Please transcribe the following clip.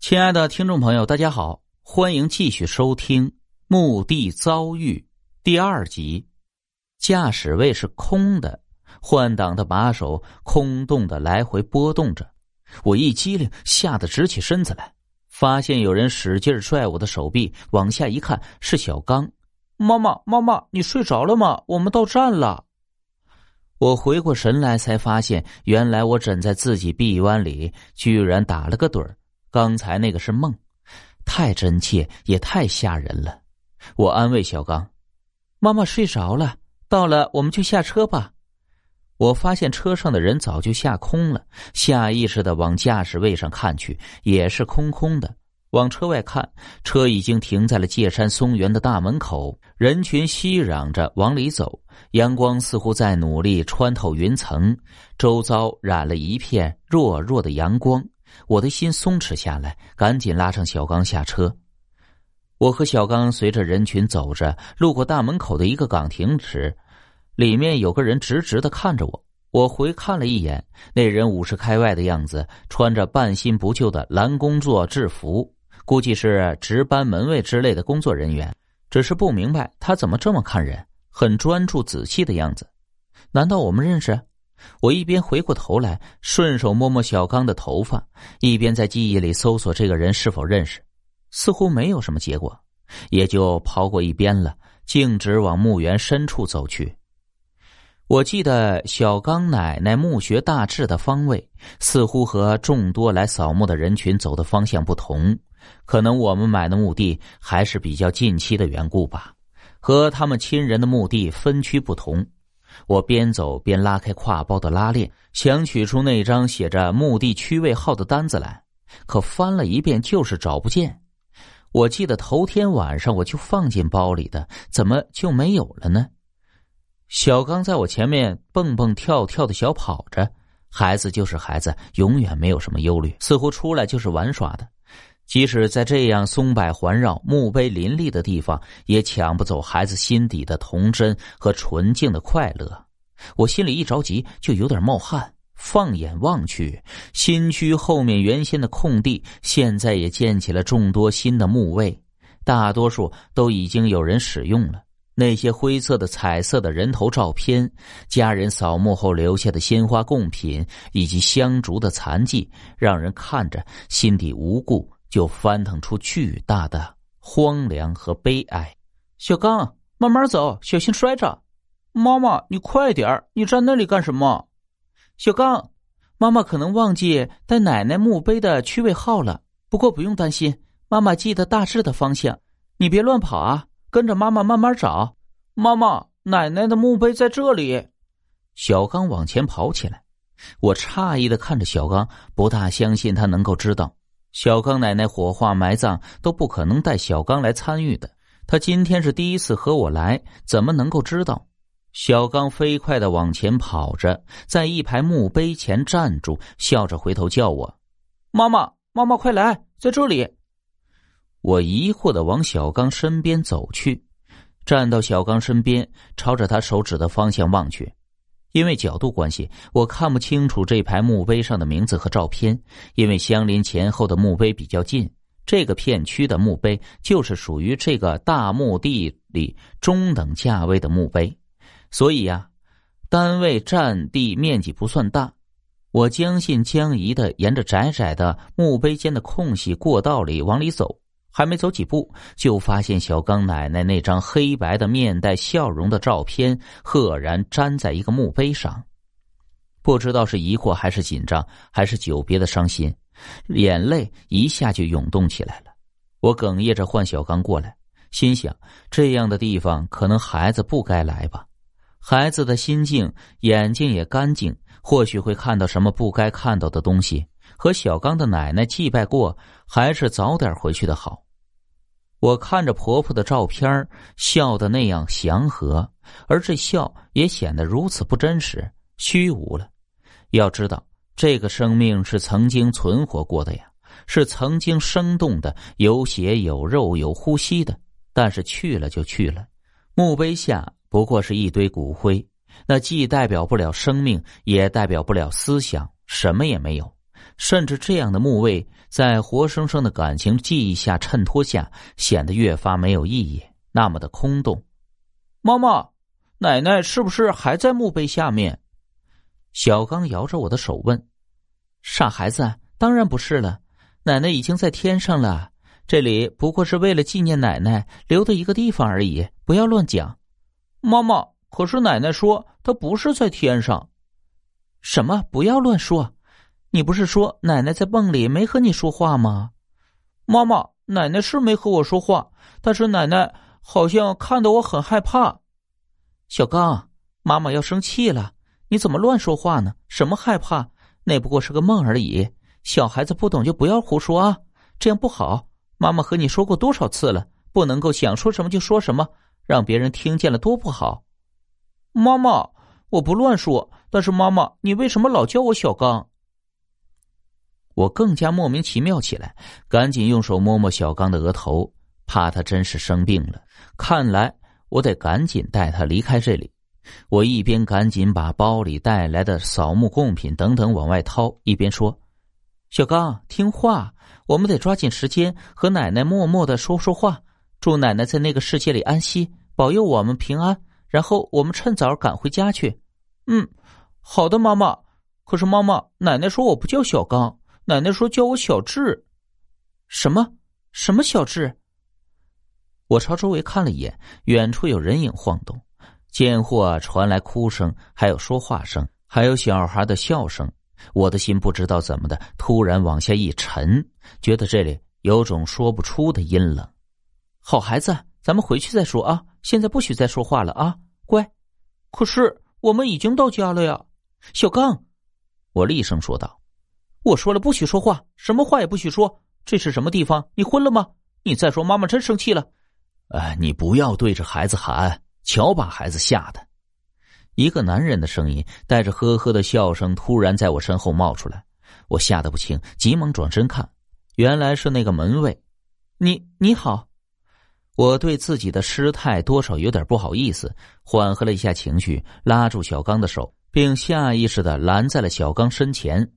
亲爱的听众朋友，大家好，欢迎继续收听《墓地遭遇》第二集。驾驶位是空的，换挡的把手空洞的来回波动着。我一激灵，吓得直起身子来，发现有人使劲拽我的手臂，往下一看是小刚。妈妈，妈妈，你睡着了吗？我们到站了。我回过神来，才发现原来我枕在自己臂弯里，居然打了个盹儿。刚才那个是梦，太真切也太吓人了。我安慰小刚：“妈妈睡着了，到了我们就下车吧。”我发现车上的人早就下空了，下意识的往驾驶位上看去，也是空空的。往车外看，车已经停在了界山松园的大门口，人群熙攘着往里走，阳光似乎在努力穿透云层，周遭染了一片弱弱的阳光。我的心松弛下来，赶紧拉上小刚下车。我和小刚随着人群走着，路过大门口的一个岗亭时，里面有个人直直的看着我。我回看了一眼，那人五十开外的样子，穿着半新不旧的蓝工作制服，估计是值班门卫之类的工作人员。只是不明白他怎么这么看人，很专注仔细的样子。难道我们认识？我一边回过头来，顺手摸摸小刚的头发，一边在记忆里搜索这个人是否认识，似乎没有什么结果，也就抛过一边了，径直往墓园深处走去。我记得小刚奶奶墓穴大致的方位，似乎和众多来扫墓的人群走的方向不同，可能我们买的墓地还是比较近期的缘故吧，和他们亲人的墓地分区不同。我边走边拉开挎包的拉链，想取出那张写着墓地区位号的单子来，可翻了一遍就是找不见。我记得头天晚上我就放进包里的，怎么就没有了呢？小刚在我前面蹦蹦跳跳的小跑着，孩子就是孩子，永远没有什么忧虑，似乎出来就是玩耍的。即使在这样松柏环绕、墓碑林立的地方，也抢不走孩子心底的童真和纯净的快乐。我心里一着急，就有点冒汗。放眼望去，新区后面原先的空地，现在也建起了众多新的墓位，大多数都已经有人使用了。那些灰色的、彩色的人头照片，家人扫墓后留下的鲜花贡品，以及香烛的残迹，让人看着心底无故。就翻腾出巨大的荒凉和悲哀。小刚，慢慢走，小心摔着。妈妈，你快点你站那里干什么？小刚，妈妈可能忘记带奶奶墓碑的区位号了。不过不用担心，妈妈记得大致的方向。你别乱跑啊，跟着妈妈慢慢找。妈妈，奶奶的墓碑在这里。小刚往前跑起来。我诧异的看着小刚，不大相信他能够知道。小刚奶奶火化埋葬都不可能带小刚来参与的，他今天是第一次和我来，怎么能够知道？小刚飞快的往前跑着，在一排墓碑前站住，笑着回头叫我：“妈妈，妈妈，快来，在这里！”我疑惑的往小刚身边走去，站到小刚身边，朝着他手指的方向望去。因为角度关系，我看不清楚这排墓碑上的名字和照片。因为相邻前后的墓碑比较近，这个片区的墓碑就是属于这个大墓地里中等价位的墓碑，所以呀，单位占地面积不算大。我将信将疑的沿着窄窄的墓碑间的空隙过道里往里走。还没走几步，就发现小刚奶奶那张黑白的面带笑容的照片赫然粘在一个墓碑上。不知道是疑惑还是紧张，还是久别的伤心，眼泪一下就涌动起来了。我哽咽着唤小刚过来，心想：这样的地方可能孩子不该来吧？孩子的心境，眼睛也干净，或许会看到什么不该看到的东西。和小刚的奶奶祭拜过，还是早点回去的好。我看着婆婆的照片，笑得那样祥和，而这笑也显得如此不真实、虚无了。要知道，这个生命是曾经存活过的呀，是曾经生动的、有血有肉、有呼吸的。但是去了就去了，墓碑下不过是一堆骨灰，那既代表不了生命，也代表不了思想，什么也没有。甚至这样的墓位，在活生生的感情记忆下衬托下，显得越发没有意义，那么的空洞。妈妈，奶奶是不是还在墓碑下面？小刚摇着我的手问：“傻孩子，当然不是了，奶奶已经在天上了。这里不过是为了纪念奶奶留的一个地方而已，不要乱讲。”妈妈，可是奶奶说她不是在天上。什么？不要乱说！你不是说奶奶在梦里没和你说话吗？妈妈，奶奶是没和我说话，但是奶奶好像看得我很害怕。小刚，妈妈要生气了，你怎么乱说话呢？什么害怕？那不过是个梦而已。小孩子不懂就不要胡说啊，这样不好。妈妈和你说过多少次了，不能够想说什么就说什么，让别人听见了多不好。妈妈，我不乱说。但是妈妈，你为什么老叫我小刚？我更加莫名其妙起来，赶紧用手摸摸小刚的额头，怕他真是生病了。看来我得赶紧带他离开这里。我一边赶紧把包里带来的扫墓贡品等等往外掏，一边说：“小刚，听话，我们得抓紧时间和奶奶默默的说说话，祝奶奶在那个世界里安息，保佑我们平安。然后我们趁早赶回家去。”嗯。好的，妈妈。可是妈妈，奶奶说我不叫小刚，奶奶说叫我小智。什么？什么小智？我朝周围看了一眼，远处有人影晃动，间或传来哭声，还有说话声，还有小孩的笑声。我的心不知道怎么的，突然往下一沉，觉得这里有种说不出的阴冷。好孩子，咱们回去再说啊，现在不许再说话了啊，乖。可是我们已经到家了呀。小刚，我厉声说道：“我说了不许说话，什么话也不许说。这是什么地方？你昏了吗？你再说，妈妈真生气了。”哎，你不要对着孩子喊，瞧把孩子吓的。一个男人的声音带着呵呵的笑声突然在我身后冒出来，我吓得不轻，急忙转身看，原来是那个门卫。你你好，我对自己的失态多少有点不好意思，缓和了一下情绪，拉住小刚的手。并下意识的拦在了小刚身前。